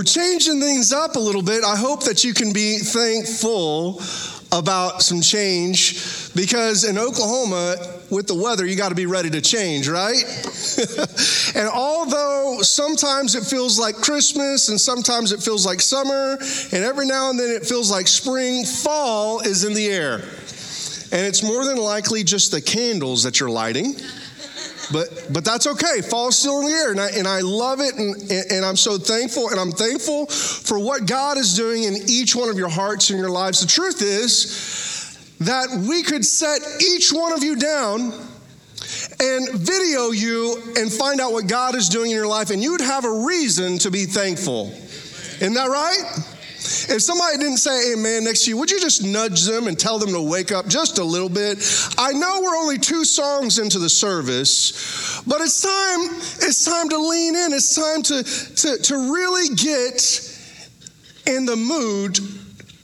we're changing things up a little bit. I hope that you can be thankful about some change because in Oklahoma, with the weather, you got to be ready to change, right? and although sometimes it feels like Christmas and sometimes it feels like summer, and every now and then it feels like spring, fall is in the air. And it's more than likely just the candles that you're lighting but but that's okay. Fall's still in the air, and I, and I love it, and, and I'm so thankful, and I'm thankful for what God is doing in each one of your hearts and your lives. The truth is that we could set each one of you down and video you and find out what God is doing in your life, and you'd have a reason to be thankful. Isn't that right? If somebody didn't say amen next to you, would you just nudge them and tell them to wake up just a little bit? I know we're only two songs into the service, but it's time, it's time to lean in. It's time to, to, to really get in the mood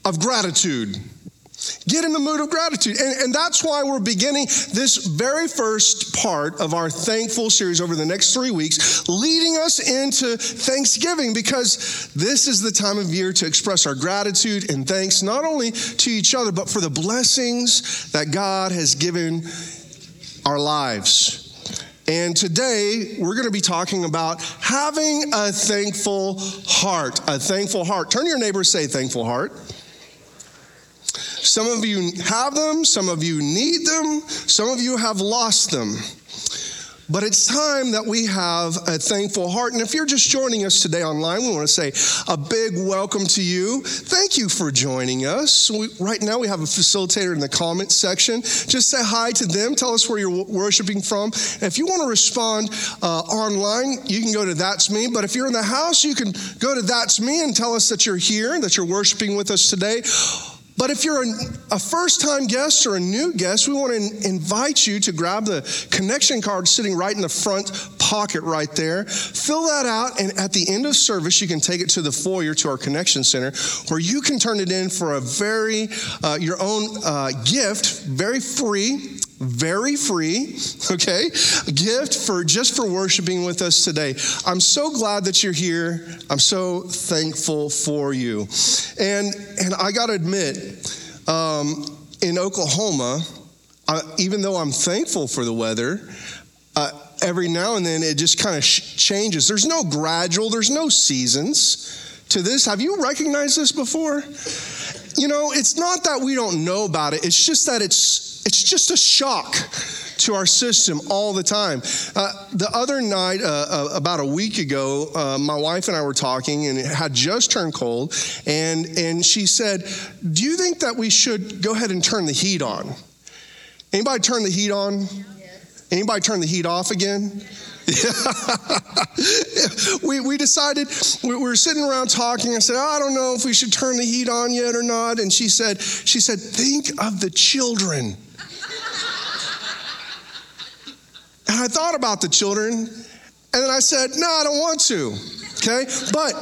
of gratitude. Get in the mood of gratitude. And, and, that's why we're beginning this very first part of our thankful series over the next three weeks, leading us into Thanksgiving, because this is the time of year to express our gratitude and thanks not only to each other, but for the blessings that God has given our lives. And today we're going to be talking about having a thankful heart. A thankful heart. Turn your neighbor, say, thankful heart. Some of you have them, some of you need them, some of you have lost them. But it's time that we have a thankful heart. And if you're just joining us today online, we want to say a big welcome to you. Thank you for joining us. We, right now, we have a facilitator in the comment section. Just say hi to them. Tell us where you're worshiping from. If you want to respond uh, online, you can go to That's Me. But if you're in the house, you can go to That's Me and tell us that you're here, that you're worshiping with us today. But if you're a first time guest or a new guest, we want to invite you to grab the connection card sitting right in the front pocket right there. Fill that out, and at the end of service, you can take it to the foyer to our connection center where you can turn it in for a very, uh, your own uh, gift, very free very free, okay? A gift for just for worshiping with us today. I'm so glad that you're here. I'm so thankful for you. And and I got to admit, um, in Oklahoma, I, even though I'm thankful for the weather, uh, every now and then it just kind of sh- changes. There's no gradual, there's no seasons to this. Have you recognized this before? You know, it's not that we don't know about it, it's just that it's it's just a shock to our system all the time. Uh, the other night, uh, uh, about a week ago, uh, my wife and I were talking, and it had just turned cold, and and she said, "Do you think that we should go ahead and turn the heat on?" Anybody turn the heat on? Anybody turn the heat off again? we, we decided, we were sitting around talking. I said, oh, I don't know if we should turn the heat on yet or not. And she said, she said, think of the children. And I thought about the children, and then I said, no, I don't want to. Okay? But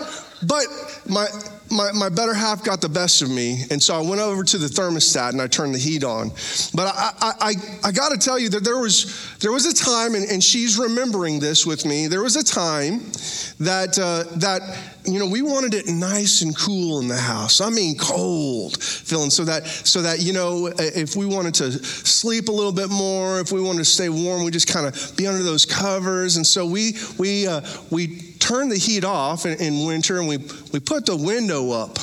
but my my, my better half got the best of me, and so I went over to the thermostat and I turned the heat on. But I, I, I, I got to tell you that there was, there was a time, and, and she's remembering this with me, there was a time that, uh, that you know, we wanted it nice and cool in the house. I mean, cold feeling so that, so that, you know, if we wanted to sleep a little bit more, if we wanted to stay warm, we just kind of be under those covers. And so we, we, uh, we turn the heat off in, in winter and we, we put the window up.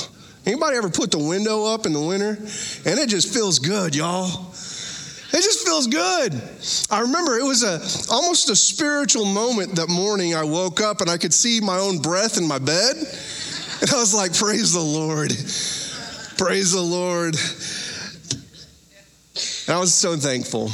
Anybody ever put the window up in the winter? And it just feels good, y'all. It just feels good. I remember it was a almost a spiritual moment that morning I woke up and I could see my own breath in my bed. And I was like, praise the Lord. Praise the Lord. And I was so thankful.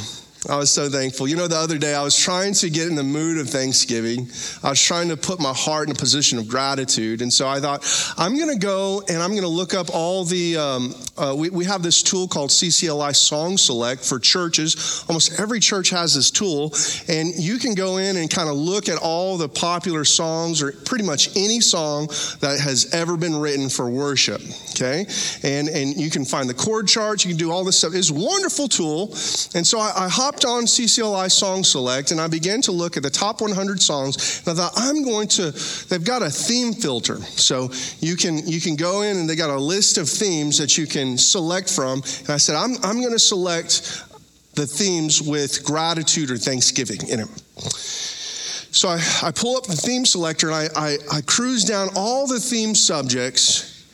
I was so thankful. You know, the other day I was trying to get in the mood of Thanksgiving. I was trying to put my heart in a position of gratitude. And so I thought, I'm going to go and I'm going to look up all the, um, uh, we, we have this tool called CCLI Song Select for churches. Almost every church has this tool, and you can go in and kind of look at all the popular songs or pretty much any song that has ever been written for worship. Okay, and and you can find the chord charts. You can do all this stuff. It's a wonderful tool. And so I, I hopped on CCLI Song Select, and I began to look at the top 100 songs. And I thought I'm going to. They've got a theme filter, so you can you can go in and they got a list of themes that you can select from. And I said, I'm, I'm going to select the themes with gratitude or thanksgiving in them. So I, I pull up the theme selector and I, I, I cruise down all the theme subjects,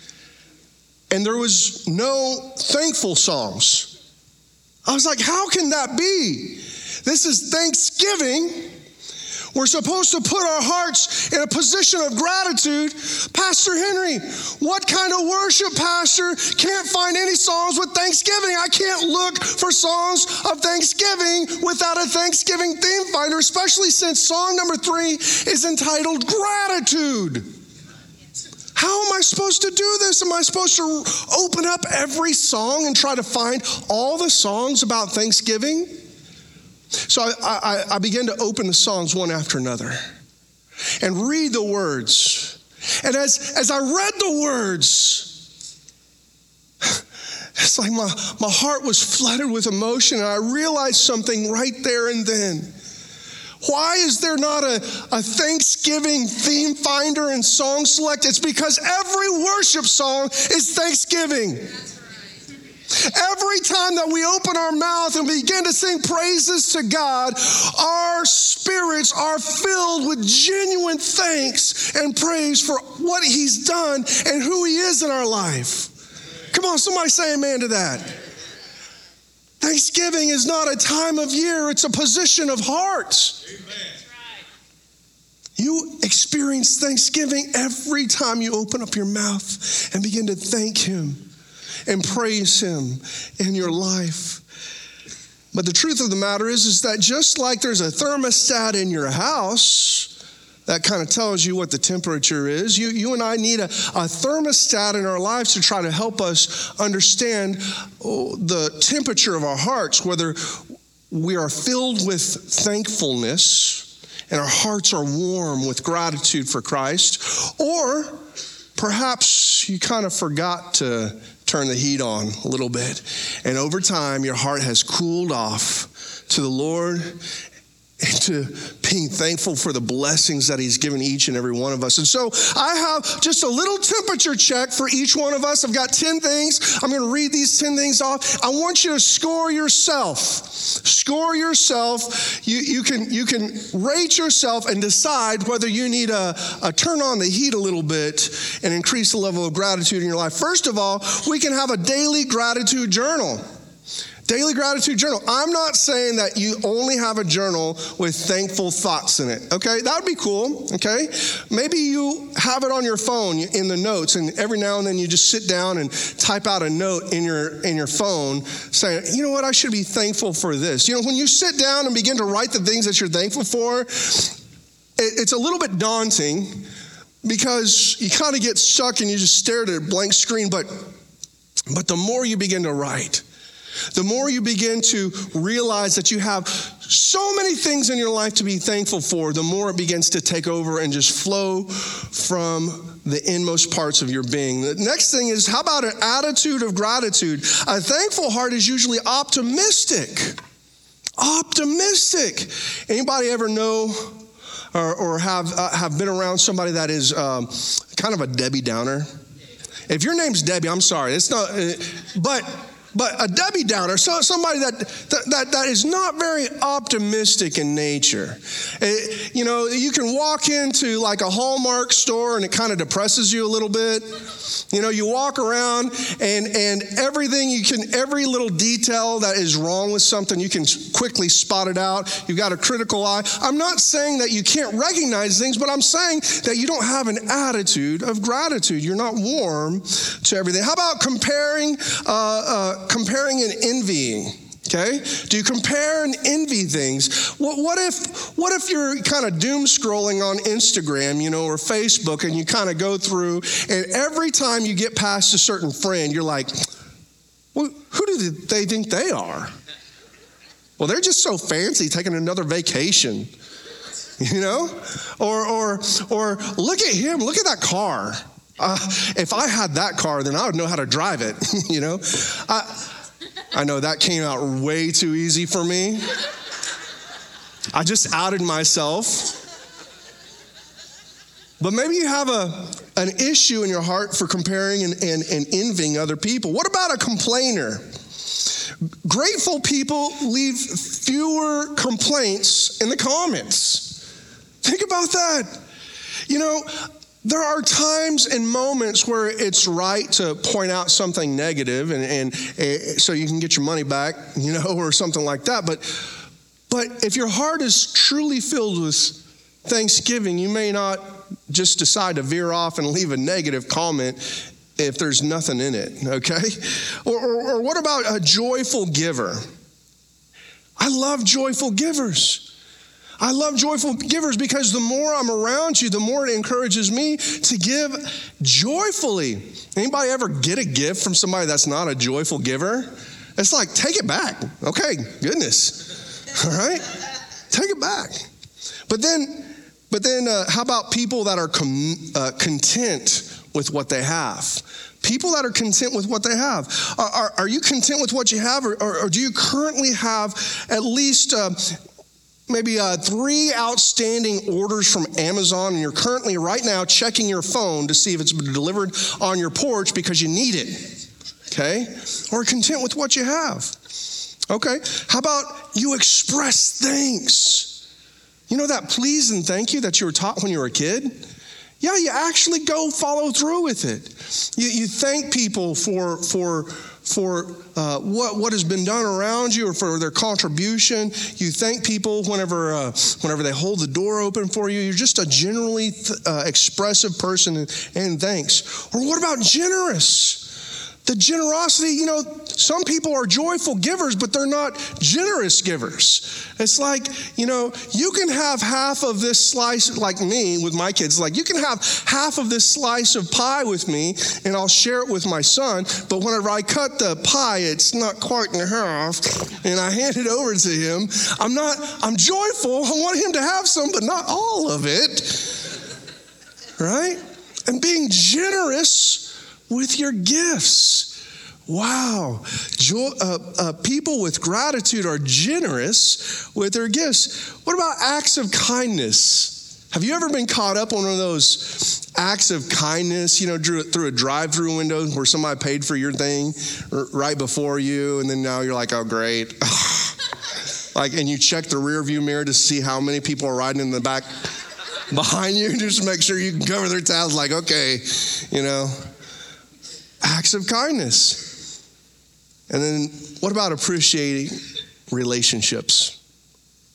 and there was no thankful songs. I was like, how can that be? This is Thanksgiving. We're supposed to put our hearts in a position of gratitude. Pastor Henry, what kind of worship pastor can't find any songs with Thanksgiving? I can't look for songs of Thanksgiving without a Thanksgiving theme finder, especially since song number three is entitled Gratitude. How am I supposed to do this? Am I supposed to open up every song and try to find all the songs about Thanksgiving? So I, I, I began to open the songs one after another and read the words. And as, as I read the words, it's like my, my heart was flooded with emotion, and I realized something right there and then. Why is there not a, a Thanksgiving theme finder and song select? It's because every worship song is Thanksgiving. Every time that we open our mouth and begin to sing praises to God, our spirits are filled with genuine thanks and praise for what He's done and who He is in our life. Come on, somebody say amen to that. Thanksgiving is not a time of year, it's a position of heart. You experience Thanksgiving every time you open up your mouth and begin to thank Him and praise Him in your life. But the truth of the matter is, is that just like there's a thermostat in your house, that kind of tells you what the temperature is. You, you and I need a, a thermostat in our lives to try to help us understand oh, the temperature of our hearts, whether we are filled with thankfulness and our hearts are warm with gratitude for Christ, or perhaps you kind of forgot to turn the heat on a little bit. And over time, your heart has cooled off to the Lord and to being thankful for the blessings that He's given each and every one of us. And so I have just a little temperature check for each one of us. I've got 10 things. I'm going to read these 10 things off. I want you to score yourself. Score yourself. You, you, can, you can rate yourself and decide whether you need a, a turn on the heat a little bit and increase the level of gratitude in your life. First of all, we can have a daily gratitude journal. Daily gratitude journal. I'm not saying that you only have a journal with thankful thoughts in it. Okay, that would be cool. Okay, maybe you have it on your phone in the notes, and every now and then you just sit down and type out a note in your in your phone saying, you know what, I should be thankful for this. You know, when you sit down and begin to write the things that you're thankful for, it, it's a little bit daunting because you kind of get stuck and you just stare at a blank screen. But but the more you begin to write the more you begin to realize that you have so many things in your life to be thankful for, the more it begins to take over and just flow from the inmost parts of your being. The next thing is how about an attitude of gratitude? A thankful heart is usually optimistic. Optimistic. Anybody ever know or, or have, uh, have been around somebody that is um, kind of a Debbie Downer? If your name's Debbie, I'm sorry. It's not, uh, but but a Debbie Downer, so somebody that, that, that is not very optimistic in nature. It, you know, you can walk into like a Hallmark store and it kind of depresses you a little bit. You know, you walk around and, and everything you can, every little detail that is wrong with something, you can quickly spot it out. You've got a critical eye. I'm not saying that you can't recognize things, but I'm saying that you don't have an attitude of gratitude. You're not warm to everything. How about comparing, uh, uh, comparing and envying? Okay? Do you compare and envy things? What, what if what if you're kind of doom scrolling on Instagram, you know, or Facebook, and you kind of go through, and every time you get past a certain friend, you're like, who do they think they are? Well, they're just so fancy taking another vacation, you know? Or, or, or look at him, look at that car. Uh, if I had that car, then I would know how to drive it, you know? I, I know that came out way too easy for me. I just outed myself. But maybe you have a, an issue in your heart for comparing and, and, and envying other people. What about a complainer? Grateful people leave fewer complaints in the comments. Think about that. You know, there are times and moments where it's right to point out something negative and, and, and, so you can get your money back, you know, or something like that. But, but if your heart is truly filled with thanksgiving, you may not just decide to veer off and leave a negative comment if there's nothing in it, okay? Or, or, or what about a joyful giver? I love joyful givers. I love joyful givers because the more I'm around you, the more it encourages me to give joyfully. Anybody ever get a gift from somebody that's not a joyful giver? It's like, take it back. Okay, goodness. All right? Take it back. But then, but then, uh, how about people that are com- uh, content with what they have? People that are content with what they have. Are, are, are you content with what you have, or, or, or do you currently have at least uh, maybe uh, three outstanding orders from Amazon, and you're currently right now checking your phone to see if it's been delivered on your porch because you need it. Okay? Or content with what you have. Okay? How about you express thanks? You know that please and thank you that you were taught when you were a kid? Yeah, you actually go follow through with it. You, you thank people for, for, for uh, what, what has been done around you or for their contribution. You thank people whenever, uh, whenever they hold the door open for you. You're just a generally th- uh, expressive person and, and thanks. Or what about generous? The generosity, you know, some people are joyful givers, but they're not generous givers. It's like, you know, you can have half of this slice, like me with my kids, like you can have half of this slice of pie with me and I'll share it with my son, but whenever I cut the pie, it's not quite in half and I hand it over to him. I'm not, I'm joyful. I want him to have some, but not all of it. Right? And being generous with your gifts. Wow. Jo- uh, uh, people with gratitude are generous with their gifts. What about acts of kindness? Have you ever been caught up on one of those acts of kindness, you know, through a drive through window where somebody paid for your thing right before you, and then now you're like, oh, great. like, and you check the rear view mirror to see how many people are riding in the back behind you, just to make sure you can cover their towels, like, okay, you know acts of kindness. And then what about appreciating relationships?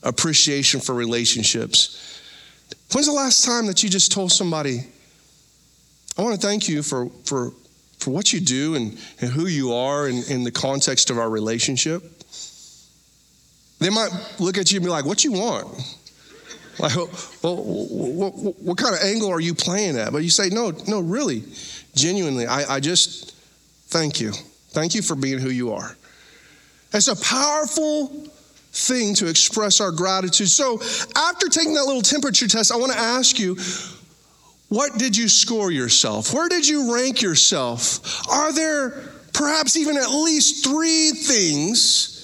Appreciation for relationships. When's the last time that you just told somebody, I want to thank you for, for, for what you do and, and who you are in, in the context of our relationship? They might look at you and be like, What you want? Like, well, what, what, what, kind of angle are you playing at? But you say, No, no, really, genuinely, I, I just thank you. Thank you for being who you are. It's a powerful thing to express our gratitude. So, after taking that little temperature test, I want to ask you what did you score yourself? Where did you rank yourself? Are there perhaps even at least three things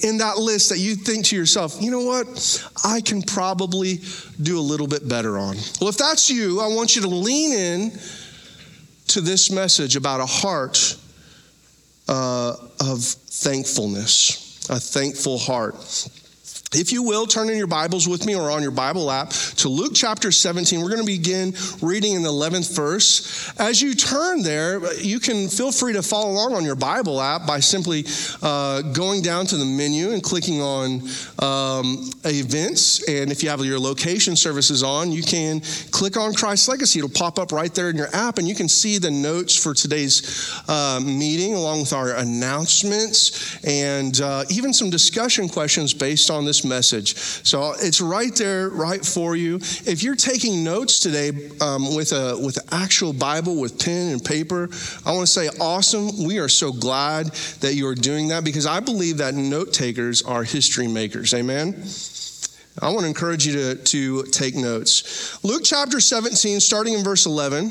in that list that you think to yourself, you know what, I can probably do a little bit better on? Well, if that's you, I want you to lean in to this message about a heart uh, of thankfulness, a thankful heart. If you will, turn in your Bibles with me or on your Bible app to Luke chapter 17. We're going to begin reading in the 11th verse. As you turn there, you can feel free to follow along on your Bible app by simply uh, going down to the menu and clicking on um, events. And if you have your location services on, you can click on Christ's Legacy. It'll pop up right there in your app, and you can see the notes for today's uh, meeting along with our announcements and uh, even some discussion questions based on this message. So it's right there, right for you. If you're taking notes today um, with a with an actual Bible with pen and paper, I want to say awesome. We are so glad that you are doing that because I believe that note takers are history makers. Amen. I want to encourage you to, to take notes. Luke chapter 17, starting in verse 11,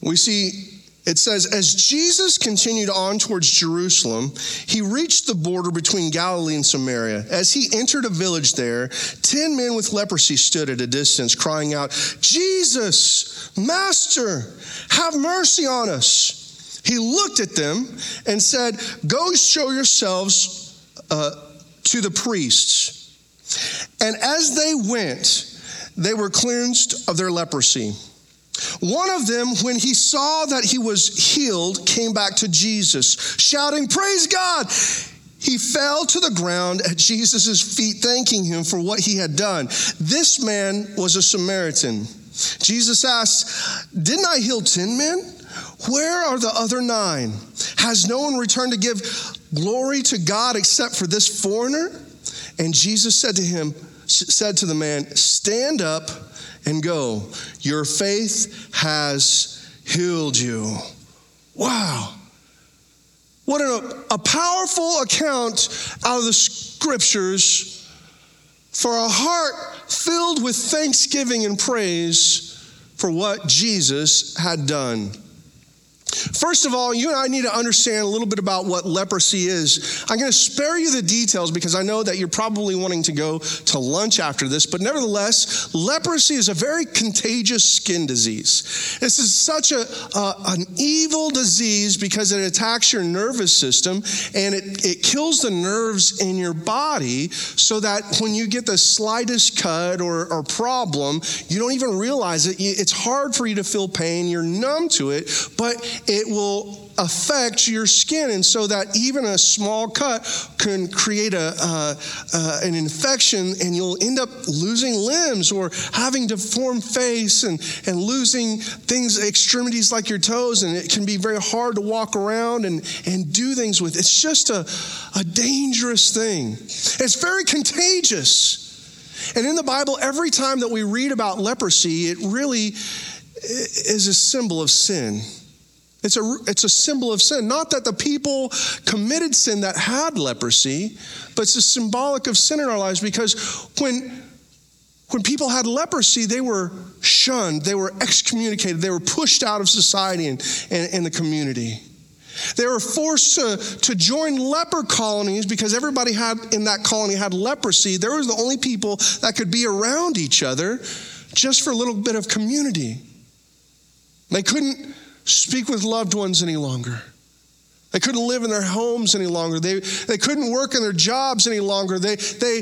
we see it says, As Jesus continued on towards Jerusalem, he reached the border between Galilee and Samaria. As he entered a village there, ten men with leprosy stood at a distance, crying out, Jesus, Master, have mercy on us. He looked at them and said, Go show yourselves. Uh, to the priests. And as they went, they were cleansed of their leprosy. One of them, when he saw that he was healed, came back to Jesus, shouting, Praise God! He fell to the ground at Jesus' feet, thanking him for what he had done. This man was a Samaritan. Jesus asked, Didn't I heal 10 men? Where are the other nine? Has no one returned to give glory to God except for this foreigner? And Jesus said to him, said to the man, Stand up and go. Your faith has healed you. Wow. What a, powerful account out of the scriptures for a heart filled with thanksgiving and praise for what Jesus had done. First of all, you and I need to understand a little bit about what leprosy is. I'm going to spare you the details because I know that you're probably wanting to go to lunch after this, but nevertheless, leprosy is a very contagious skin disease. This is such a, uh, an evil disease because it attacks your nervous system and it, it kills the nerves in your body so that when you get the slightest cut or, or problem, you don't even realize it. It's hard for you to feel pain, you're numb to it, but it will affect your skin, and so that even a small cut can create a, uh, uh, an infection, and you'll end up losing limbs or having deformed face and, and losing things, extremities like your toes, and it can be very hard to walk around and, and do things with. It's just a, a dangerous thing. It's very contagious. And in the Bible, every time that we read about leprosy, it really is a symbol of sin. It's a, it's a symbol of sin. Not that the people committed sin that had leprosy, but it's a symbolic of sin in our lives because when, when people had leprosy, they were shunned, they were excommunicated, they were pushed out of society and, and, and the community. They were forced to, to join leper colonies because everybody had in that colony had leprosy. They were the only people that could be around each other just for a little bit of community. They couldn't speak with loved ones any longer. They couldn't live in their homes any longer. They, they couldn't work in their jobs any longer. They, they,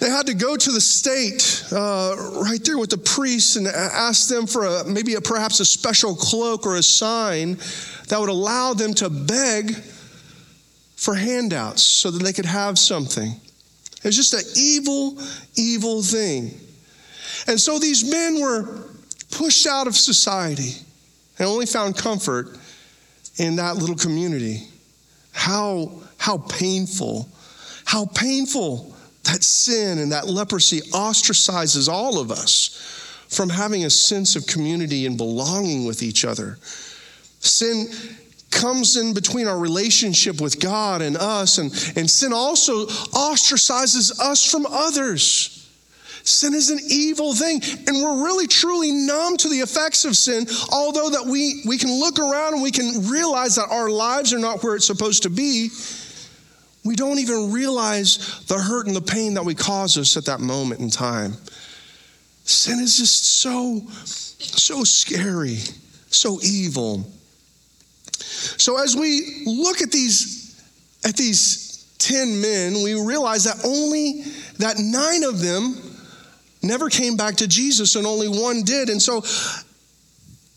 they had to go to the state uh, right there with the priests and ask them for a, maybe a, perhaps a special cloak or a sign that would allow them to beg for handouts so that they could have something. It was just an evil, evil thing. And so these men were pushed out of society and only found comfort in that little community. How, how painful, how painful that sin and that leprosy ostracizes all of us from having a sense of community and belonging with each other. Sin comes in between our relationship with God and us, and, and sin also ostracizes us from others. Sin is an evil thing, and we're really truly numb to the effects of sin, although that we, we can look around and we can realize that our lives are not where it's supposed to be. We don't even realize the hurt and the pain that we cause us at that moment in time. Sin is just so, so scary, so evil. So as we look at these, at these 10 men, we realize that only that nine of them never came back to Jesus and only one did. And so,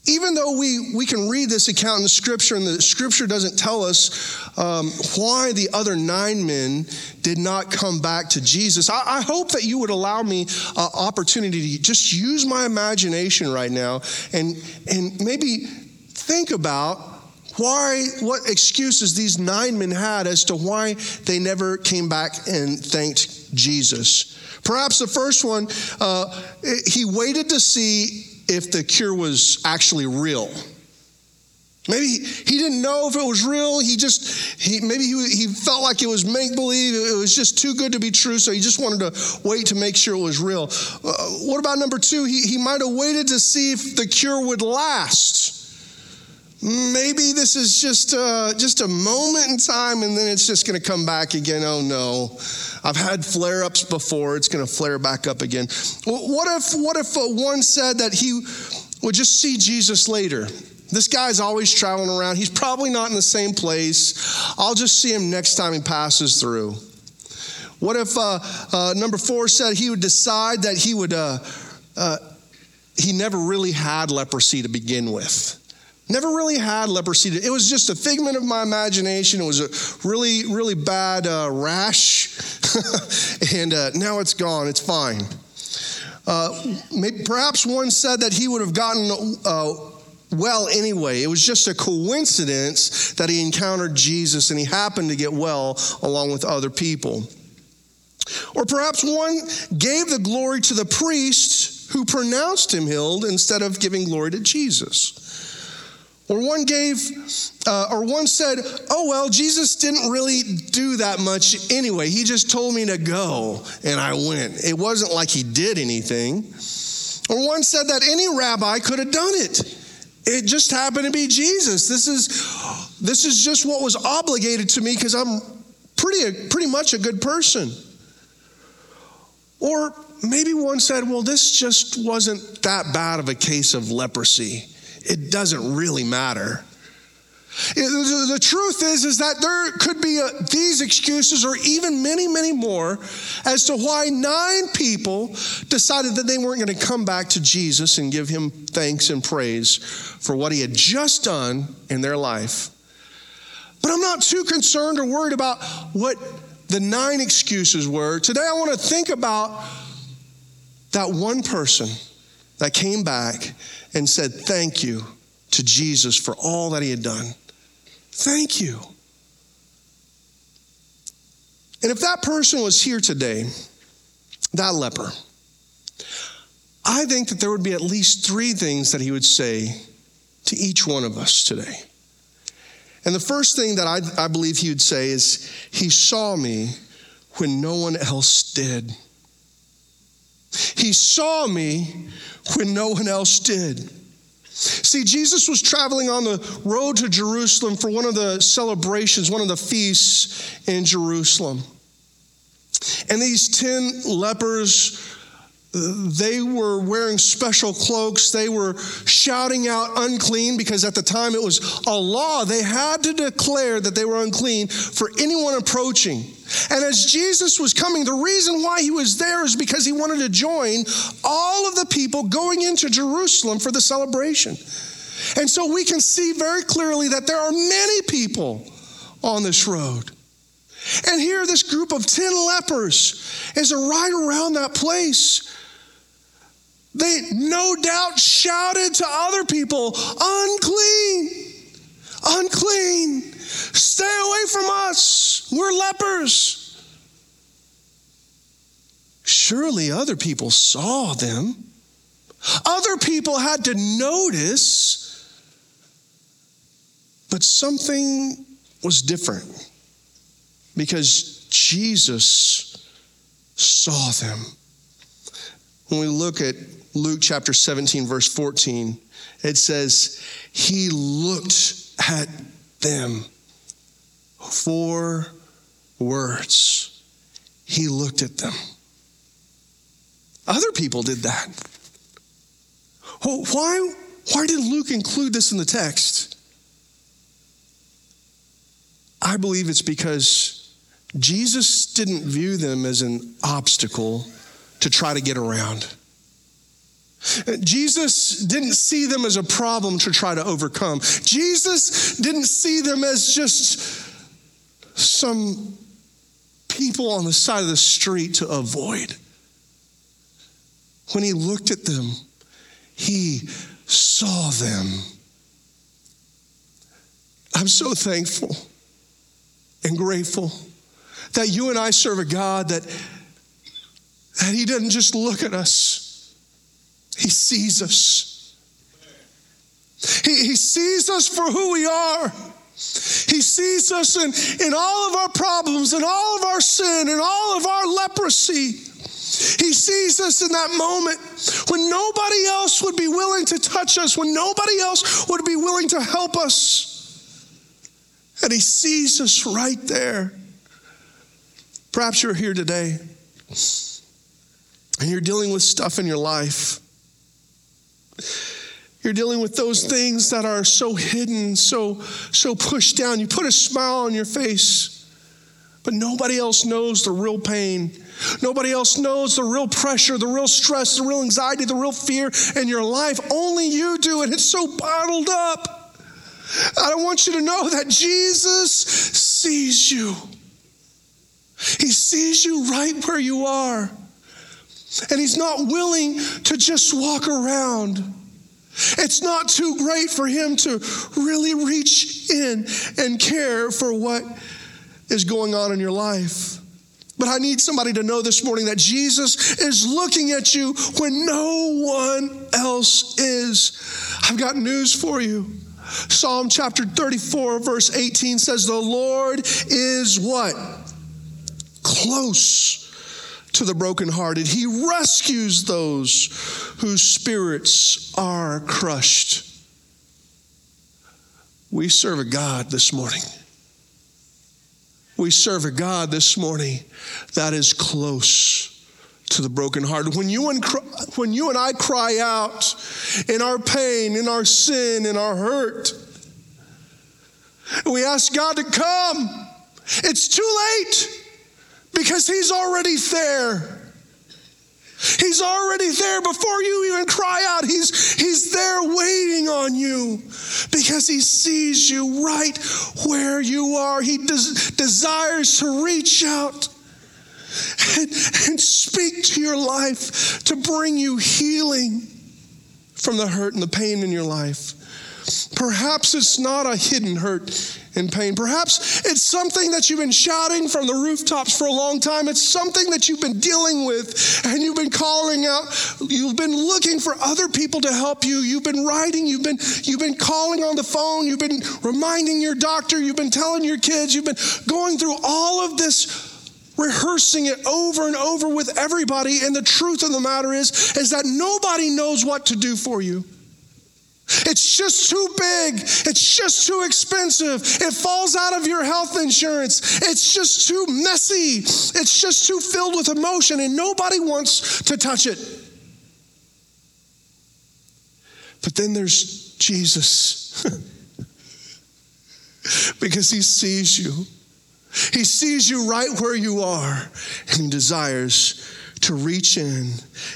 even though we, we can read this account in the scripture and the scripture doesn't tell us um, why the other nine men did not come back to Jesus, I, I hope that you would allow me an uh, opportunity to just use my imagination right now and, and maybe think about why, what excuses these nine men had as to why they never came back and thanked Jesus. Perhaps the first one, uh, he waited to see if the cure was actually real. Maybe he didn't know if it was real. He just, he, maybe he, he felt like it was make believe. It was just too good to be true. So he just wanted to wait to make sure it was real. Uh, what about number two? He, he might have waited to see if the cure would last. Maybe this is just a, just a moment in time and then it's just going to come back again. Oh no, I've had flare ups before. It's going to flare back up again. What if, what if uh, one said that he would just see Jesus later? This guy's always traveling around. He's probably not in the same place. I'll just see him next time he passes through. What if uh, uh, number four said he would decide that he would, uh, uh he never really had leprosy to begin with? Never really had leprosy. It was just a figment of my imagination. It was a really, really bad uh, rash, and uh, now it's gone. It's fine. Maybe, perhaps one said that he would have gotten well anyway. It was just a coincidence that he encountered Jesus and he happened to get well along with other people. Or perhaps one gave the glory to the priest who pronounced him healed instead of giving glory to Jesus. Or one gave, uh, or one said, oh, well, Jesus didn't really do that much anyway. He just told me to go and I went. It wasn't like he did anything. Or one said that any rabbi could have done it. It just happened to be Jesus. This is, this is just what was obligated to me because I'm pretty, pretty much a good person. Or maybe one said, well, this just wasn't that bad of a case of leprosy. It doesn't really matter. The truth is, is that there could be a, these excuses or even many, many more as to why nine people decided that they weren't going to come back to Jesus and give him thanks and praise for what he had just done in their life. But I'm not too concerned or worried about what the nine excuses were. Today I want to think about that one person that came back and said thank you to Jesus for all that he had done. Thank you. And if that person was here today, that leper, I think that there would be at least three things that he would say to each one of us today. And the first thing that I, I believe he would say is, He saw me when no one else did. He saw me when no one else did. See, Jesus was traveling on the road to Jerusalem for one of the celebrations, one of the feasts in Jerusalem. And these 10 lepers, they were wearing special cloaks. They were shouting out unclean because at the time it was a law. They had to declare that they were unclean for anyone approaching. And as Jesus was coming, the reason why he was there is because he wanted to join all of the people going into Jerusalem for the celebration. And so we can see very clearly that there are many people on this road. And here, this group of 10 lepers is right around that place. They no doubt shouted to other people, unclean, unclean, stay away from us. We're lepers. Surely other people saw them. Other people had to notice, but something was different because Jesus saw them. When we look at Luke chapter 17, verse 14, it says, He looked at them four words. He looked at them. Other people did that. Why, why did Luke include this in the text? I believe it's because Jesus didn't view them as an obstacle to try to get around. Jesus didn't see them as a problem to try to overcome. Jesus didn't see them as just some people on the side of the street to avoid. When he looked at them, he saw them. I'm so thankful and grateful that you and I serve a God that, that He doesn't just look at us, He sees us. He, he sees us for who we are. He sees us in, in all of our problems and all of our sin and all of our leprosy. He sees us in that moment when nobody else would be willing to touch us, when nobody else would be willing to help us. And He sees us right there. Perhaps you're here today and you're dealing with stuff in your life. You're dealing with those things that are so hidden, so so pushed down. You put a smile on your face, but nobody else knows the real pain. Nobody else knows the real pressure, the real stress, the real anxiety, the real fear in your life. Only you do, and it's so bottled up. I want you to know that Jesus sees you. He sees you right where you are. And He's not willing to just walk around. It's not too great for Him to really reach in and care for what is going on in your life. But I need somebody to know this morning that Jesus is looking at you when no one else is. I've got news for you. Psalm chapter 34, verse 18 says, The Lord is what? Close to the brokenhearted. He rescues those whose spirits are crushed. We serve a God this morning. We serve a God this morning that is close to the brokenhearted. When you and when you and I cry out in our pain, in our sin, in our hurt, we ask God to come. It's too late because He's already there. He's already there before you even cry out. He's, he's there waiting on you because he sees you right where you are. He des- desires to reach out and, and speak to your life to bring you healing from the hurt and the pain in your life. Perhaps it's not a hidden hurt and pain. Perhaps it's something that you've been shouting from the rooftops for a long time. It's something that you've been dealing with and you've been calling out. You've been looking for other people to help you. You've been writing, you've been you've been calling on the phone, you've been reminding your doctor, you've been telling your kids, you've been going through all of this rehearsing it over and over with everybody and the truth of the matter is is that nobody knows what to do for you it's just too big. It's just too expensive. It falls out of your health insurance. It's just too messy. It's just too filled with emotion, and nobody wants to touch it. But then there's Jesus. because he sees you. He sees you right where you are, and he desires to reach in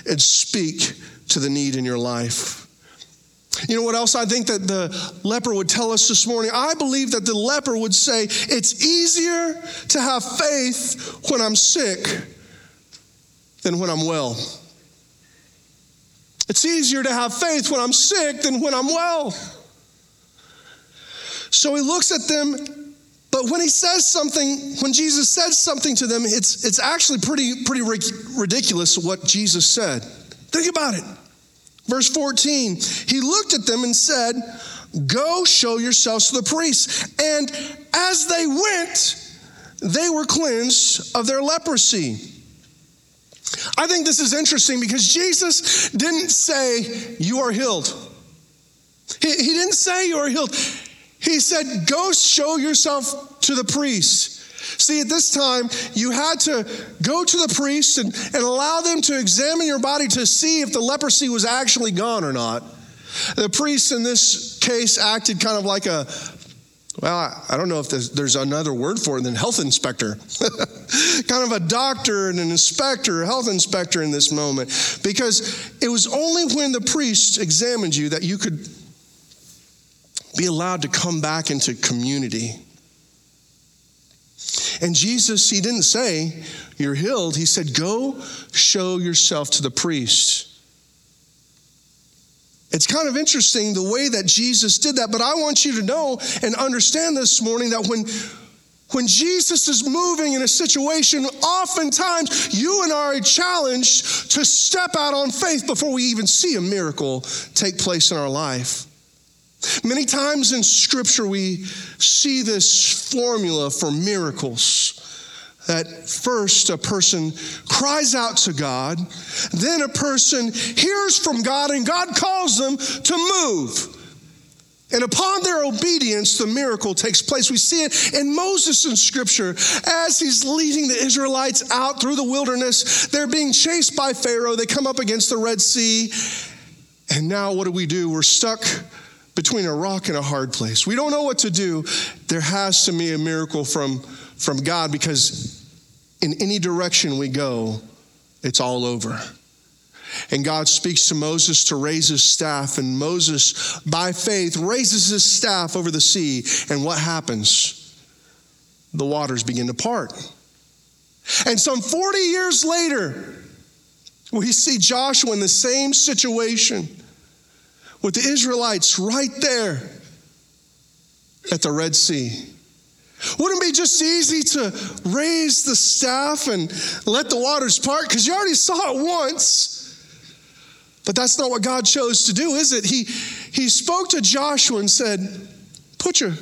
and speak to the need in your life. You know what else I think that the leper would tell us this morning? I believe that the leper would say, It's easier to have faith when I'm sick than when I'm well. It's easier to have faith when I'm sick than when I'm well. So he looks at them, but when he says something, when Jesus says something to them, it's, it's actually pretty, pretty ridiculous what Jesus said. Think about it. Verse 14, he looked at them and said, Go show yourselves to the priests. And as they went, they were cleansed of their leprosy. I think this is interesting because Jesus didn't say, You are healed. He, he didn't say you are healed. He said, Go show yourself to the priests. See, at this time, you had to go to the priest and, and allow them to examine your body to see if the leprosy was actually gone or not. The priest in this case acted kind of like a, well, I don't know if there's, there's another word for it than health inspector. kind of a doctor and an inspector, health inspector in this moment, because it was only when the priest examined you that you could be allowed to come back into community and Jesus, he didn't say, You're healed. He said, Go show yourself to the priest. It's kind of interesting the way that Jesus did that, but I want you to know and understand this morning that when when Jesus is moving in a situation, oftentimes you and I are challenged to step out on faith before we even see a miracle take place in our life. Many times in Scripture, we see this formula for miracles. That first a person cries out to God, then a person hears from God, and God calls them to move. And upon their obedience, the miracle takes place. We see it in Moses in Scripture as he's leading the Israelites out through the wilderness. They're being chased by Pharaoh. They come up against the Red Sea. And now, what do we do? We're stuck between a rock and a hard place. We don't know what to do. There has to be a miracle from, from God because in any direction we go, it's all over. And God speaks to Moses to raise his staff, and Moses, by faith, raises his staff over the sea. And what happens? The waters begin to part. And some 40 years later, we see Joshua in the same situation with the Israelites right there at the Red Sea. Wouldn't it be just easy to raise the staff and let the waters part? Because you already saw it once. But that's not what God chose to do, is it? He, he spoke to Joshua and said, put your,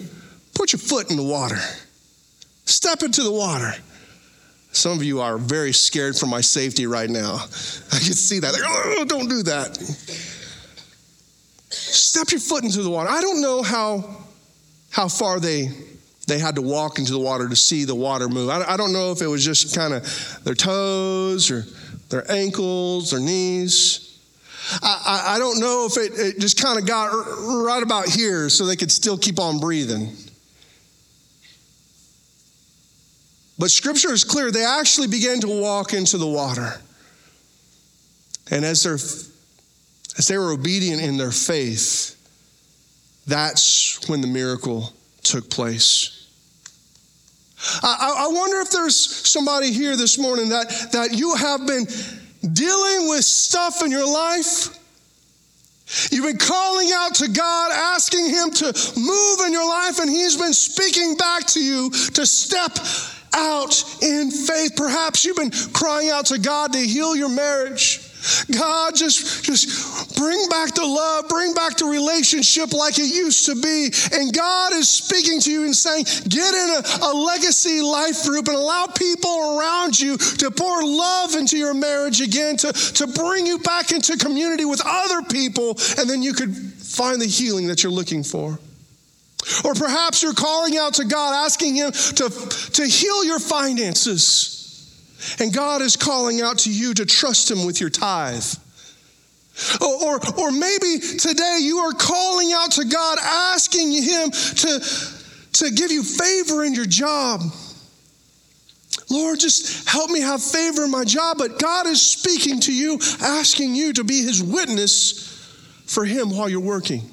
put your foot in the water, step into the water. Some of you are very scared for my safety right now. I can see that. Like, oh, don't do that. Step your foot into the water. I don't know how, how far they, they had to walk into the water to see the water move. I, I don't know if it was just kind of their toes or their ankles, their knees. I, I, I don't know if it, it just kind of got right about here so they could still keep on breathing. But scripture is clear. They actually began to walk into the water. And as, they're, as they were obedient in their faith, that's when the miracle took place. I, I wonder if there's somebody here this morning that, that you have been dealing with stuff in your life. You've been calling out to God, asking Him to move in your life, and He's been speaking back to you to step out in faith. Perhaps you've been crying out to God to heal your marriage. God, just, just bring back the love, bring back the relationship like it used to be. And God is speaking to you and saying, get in a, a legacy life group and allow people around you to pour love into your marriage again, to, to bring you back into community with other people, and then you could find the healing that you're looking for. Or perhaps you're calling out to God, asking Him to, to heal your finances. And God is calling out to you to trust Him with your tithe. Or, or, or maybe today you are calling out to God, asking Him to, to give you favor in your job. Lord, just help me have favor in my job. But God is speaking to you, asking you to be His witness for Him while you're working.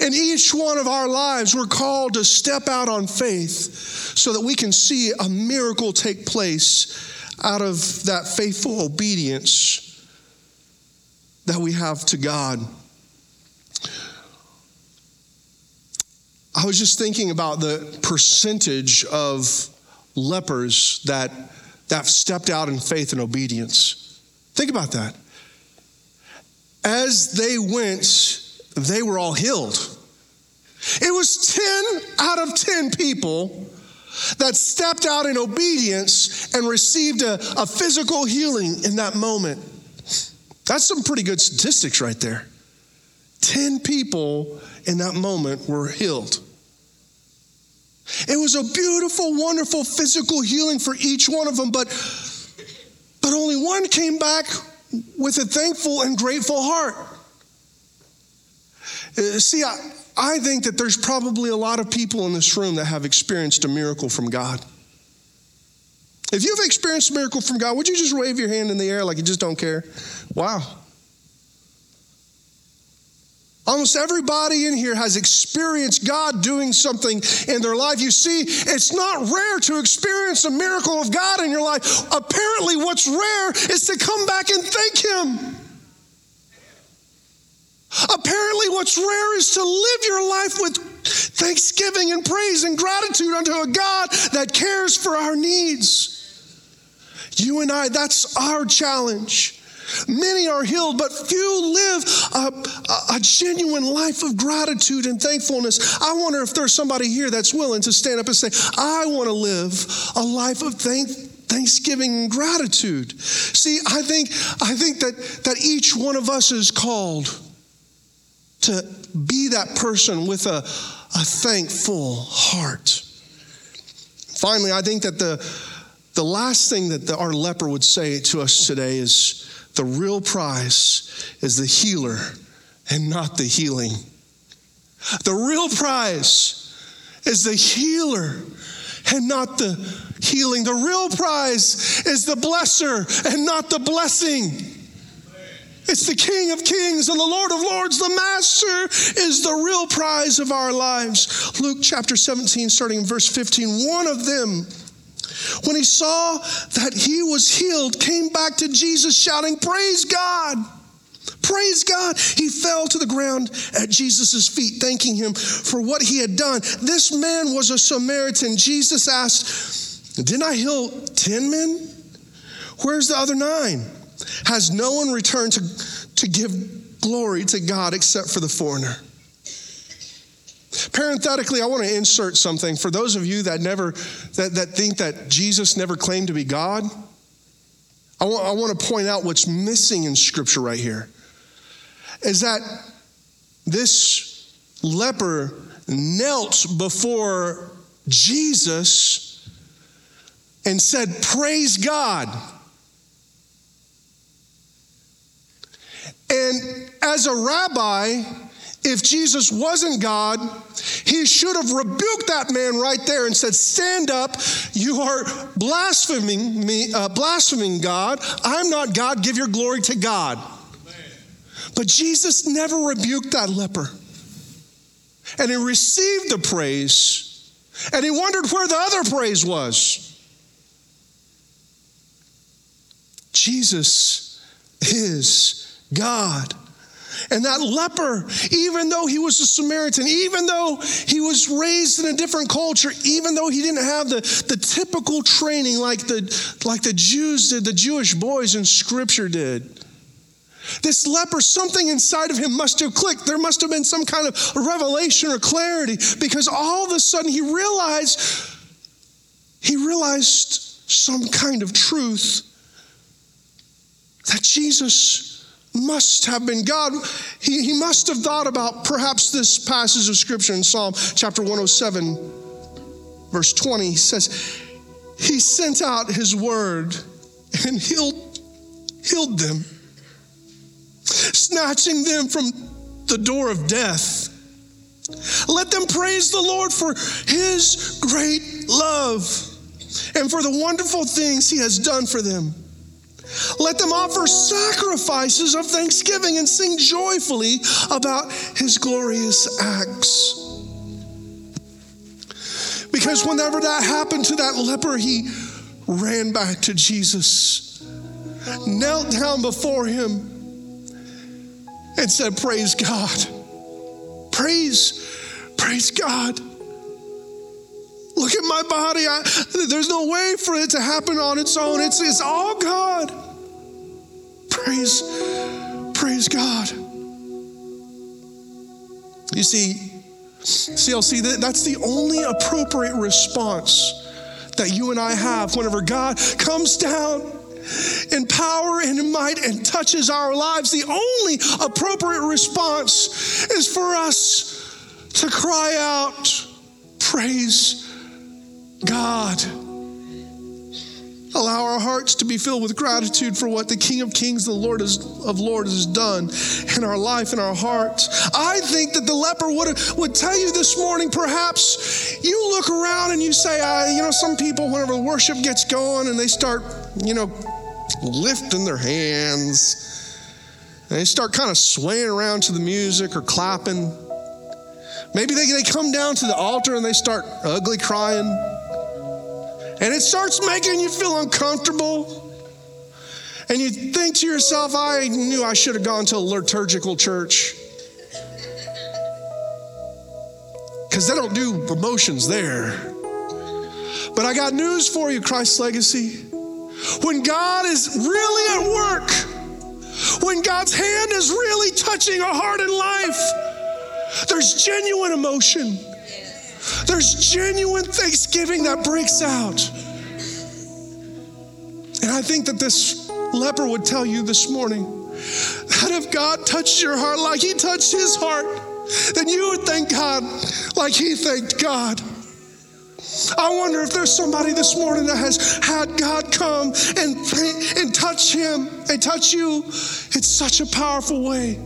In each one of our lives, we're called to step out on faith so that we can see a miracle take place out of that faithful obedience that we have to God. I was just thinking about the percentage of lepers that, that stepped out in faith and obedience. Think about that. As they went they were all healed. It was 10 out of 10 people that stepped out in obedience and received a, a physical healing in that moment. That's some pretty good statistics right there. 10 people in that moment were healed. It was a beautiful, wonderful physical healing for each one of them, but, but only one came back with a thankful and grateful heart. Uh, see, I, I think that there's probably a lot of people in this room that have experienced a miracle from God. If you've experienced a miracle from God, would you just wave your hand in the air like you just don't care? Wow. Almost everybody in here has experienced God doing something in their life. You see, it's not rare to experience a miracle of God in your life. Apparently, what's rare is to come back and thank Him. Apparently, what's rare is to live your life with thanksgiving and praise and gratitude unto a God that cares for our needs. You and I, that's our challenge. Many are healed, but few live a, a, genuine life of gratitude and thankfulness. I wonder if there's somebody here that's willing to stand up and say, I want to live a life of thank, thanksgiving and gratitude. See, I think, I think that, that each one of us is called to be that person with a, a thankful heart. Finally, I think that the, the last thing that the, our leper would say to us today is the real prize is the healer and not the healing. The real prize is the healer and not the healing. The real prize is the blesser and not the blessing. It's the King of Kings and the Lord of Lords. The Master is the real prize of our lives. Luke chapter 17, starting in verse 15. One of them, when he saw that he was healed, came back to Jesus shouting, Praise God! Praise God. He fell to the ground at Jesus' feet, thanking him for what he had done. This man was a Samaritan. Jesus asked, Didn't I heal 10 men? Where's the other nine? Has no one returned to, to give glory to God except for the foreigner? Parenthetically, I want to insert something for those of you that never that, that think that Jesus never claimed to be God. I want, I want to point out what's missing in scripture right here is that this leper knelt before Jesus and said, Praise God. And as a rabbi, if Jesus wasn't God, he should have rebuked that man right there and said, Stand up, you are blaspheming me, uh, blaspheming God. I'm not God, give your glory to God. But Jesus never rebuked that leper. And he received the praise, and he wondered where the other praise was. Jesus is God. And that leper, even though he was a Samaritan, even though he was raised in a different culture, even though he didn't have the, the typical training like the, like the Jews did, the Jewish boys in Scripture did, this leper, something inside of him must have clicked. There must have been some kind of revelation or clarity because all of a sudden he realized, he realized some kind of truth that Jesus must have been God. He, he must have thought about perhaps this passage of scripture in Psalm chapter 107, verse 20. He says, He sent out His word and healed, healed them, snatching them from the door of death. Let them praise the Lord for His great love and for the wonderful things He has done for them. Let them offer sacrifices of thanksgiving and sing joyfully about his glorious acts. Because whenever that happened to that leper, he ran back to Jesus, knelt down before him, and said, Praise God. Praise, praise God. Look at my body. I, there's no way for it to happen on its own. It's, it's all God. Praise, praise God. You see, CLC, that's the only appropriate response that you and I have whenever God comes down in power and in might and touches our lives. The only appropriate response is for us to cry out, Praise God. Allow our hearts to be filled with gratitude for what the King of Kings, the Lord of Lords, has done in our life and our hearts. I think that the leper would, would tell you this morning, perhaps you look around and you say, I, you know, some people, whenever worship gets going and they start, you know, lifting their hands, and they start kind of swaying around to the music or clapping. Maybe they, they come down to the altar and they start ugly crying and it starts making you feel uncomfortable. And you think to yourself, I knew I should have gone to a liturgical church. Because they don't do emotions there. But I got news for you, Christ's legacy. When God is really at work, when God's hand is really touching a heart and life, there's genuine emotion. There's genuine thanksgiving that breaks out. And I think that this leper would tell you this morning that if God touched your heart like he touched his heart, then you would thank God like he thanked God. I wonder if there's somebody this morning that has had God come and, and touch him and touch you in such a powerful way.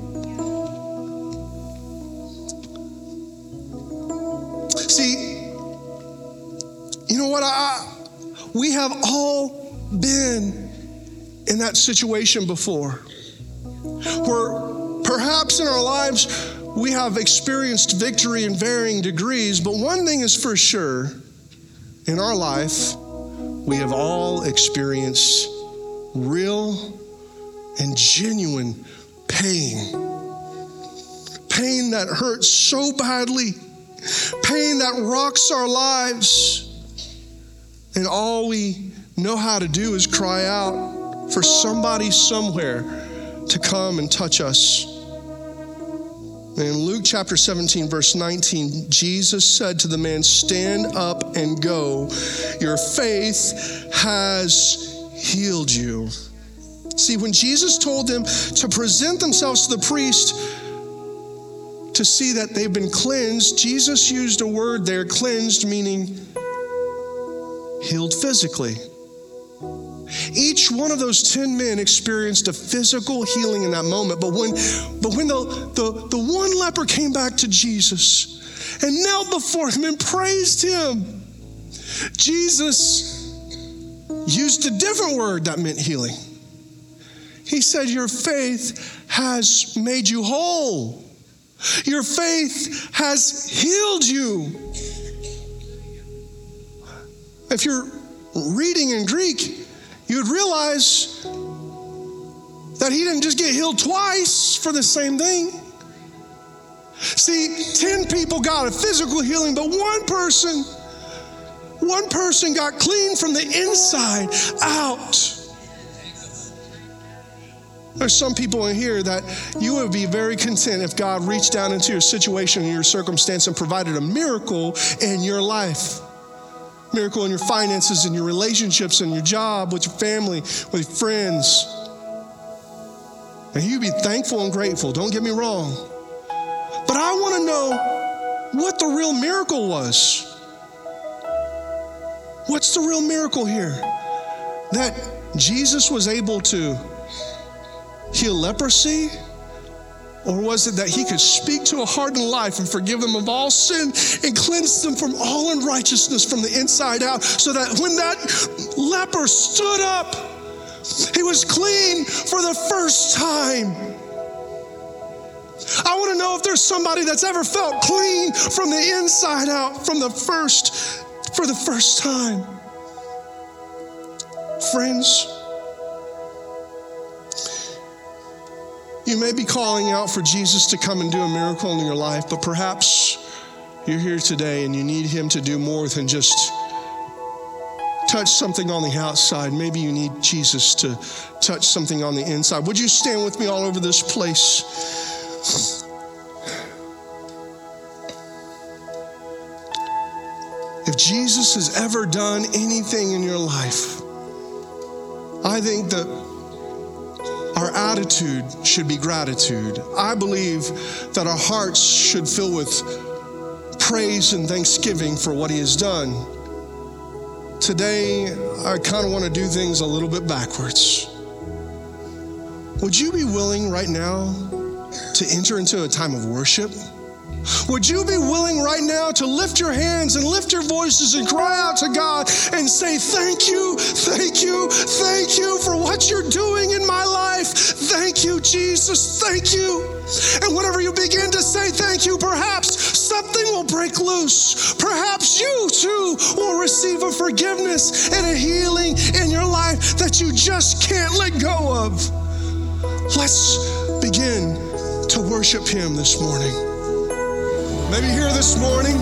Know what? I, we have all been in that situation before where perhaps in our lives we have experienced victory in varying degrees, but one thing is for sure in our life, we have all experienced real and genuine pain. Pain that hurts so badly, pain that rocks our lives. And all we know how to do is cry out for somebody somewhere to come and touch us. In Luke chapter 17, verse 19, Jesus said to the man, Stand up and go. Your faith has healed you. See, when Jesus told them to present themselves to the priest to see that they've been cleansed, Jesus used a word there, cleansed, meaning healed physically. Each one of those 10 men experienced a physical healing in that moment. But when, but when the, the, the one leper came back to Jesus and knelt before him and praised him, Jesus used a different word that meant healing. He said, Your faith has made you whole. Your faith has healed you. If you're reading in Greek, you'd realize that he didn't just get healed twice for the same thing. See, 10 people got a physical healing, but one person, one person got clean from the inside out. There's some people in here that you would be very content if God reached down into your situation and your circumstance and provided a miracle in your life miracle in your finances, in your relationships, in your job, with your family, with your friends. And you be thankful and grateful, don't get me wrong. But I want to know what the real miracle was. What's the real miracle here? That Jesus was able to heal leprosy? Or was it that he could speak to a hardened life and forgive them of all sin and cleanse them from all unrighteousness from the inside out so that when that leper stood up, he was clean for the first time? I want to know if there's somebody that's ever felt clean from the inside out from the first for the first time. Friends, You may be calling out for Jesus to come and do a miracle in your life, but perhaps you're here today and you need Him to do more than just touch something on the outside. Maybe you need Jesus to touch something on the inside. Would you stand with me all over this place? If Jesus has ever done anything in your life, I think that our attitude should be gratitude. I believe that our hearts should fill with praise and thanksgiving for what He has done. Today, I kind of want to do things a little bit backwards. Would you be willing right now to enter into a time of worship? Would you be willing right now to lift your hands and lift your voices and cry out to God and say, Thank you, thank you, thank you for what you're doing Jesus, thank you. And whenever you begin to say thank you, perhaps something will break loose. Perhaps you too will receive a forgiveness and a healing in your life that you just can't let go of. Let's begin to worship Him this morning. Maybe here this morning,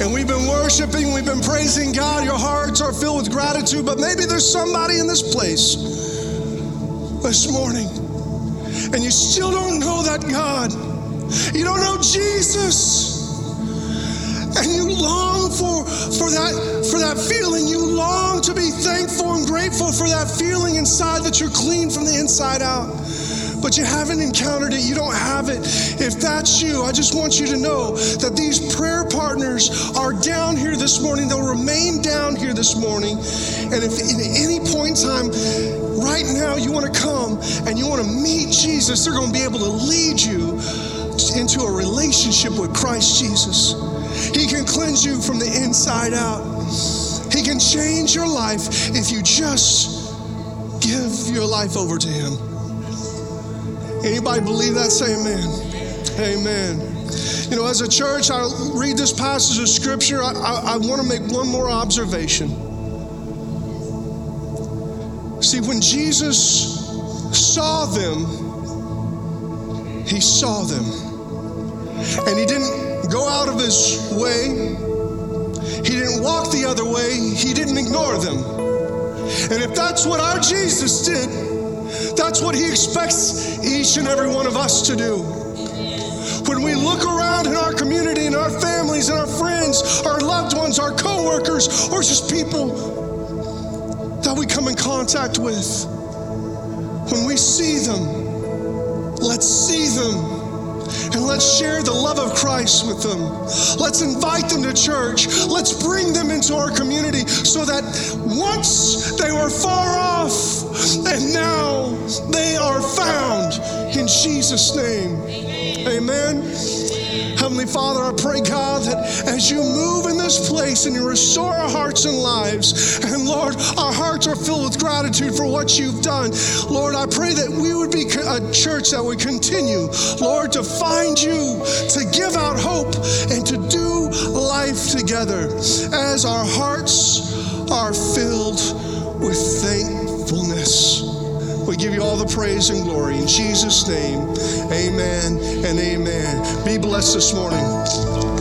and we've been worshiping, we've been praising God. Your hearts are filled with gratitude, but maybe there's somebody in this place this morning, and you still don't know that God. You don't know Jesus and you long for, for, that, for that feeling. You long to be thankful and grateful for that feeling inside that you're clean from the inside out but you haven't encountered it, you don't have it. If that's you, I just want you to know that these prayer partners are down here this morning. They'll remain down here this morning. And if at any point in time, right now, you want to come and you want to meet Jesus, they're going to be able to lead you into a relationship with Christ Jesus. He can cleanse you from the inside out. He can change your life if you just give your life over to Him. Anybody believe that? Say amen. Amen. You know, as a church, I read this passage of scripture. I, I, I want to make one more observation. See, when Jesus saw them, he saw them. And he didn't go out of his way, he didn't walk the other way, he didn't ignore them. And if that's what our Jesus did, that's what He expects each and every one of us to do. When we look around in our community, in our families, in our friends, our loved ones, our coworkers, or just people that we come in contact with, when we see them, let's see them and let's share the love of Christ with them. Let's invite them to church. Let's bring them into our community so that once they were far off and now they are found in Jesus' name. Amen. Heavenly Father, I pray, God, that as you move in this place and you restore our hearts and lives, and Lord, our hearts are filled with gratitude for what you've done. Lord, I pray that we would be a church that would continue, Lord, to find you, to give out hope, and to do life together as our hearts are filled with thankfulness. We give you all the praise and glory. In Jesus' name, amen and amen. Be blessed this morning.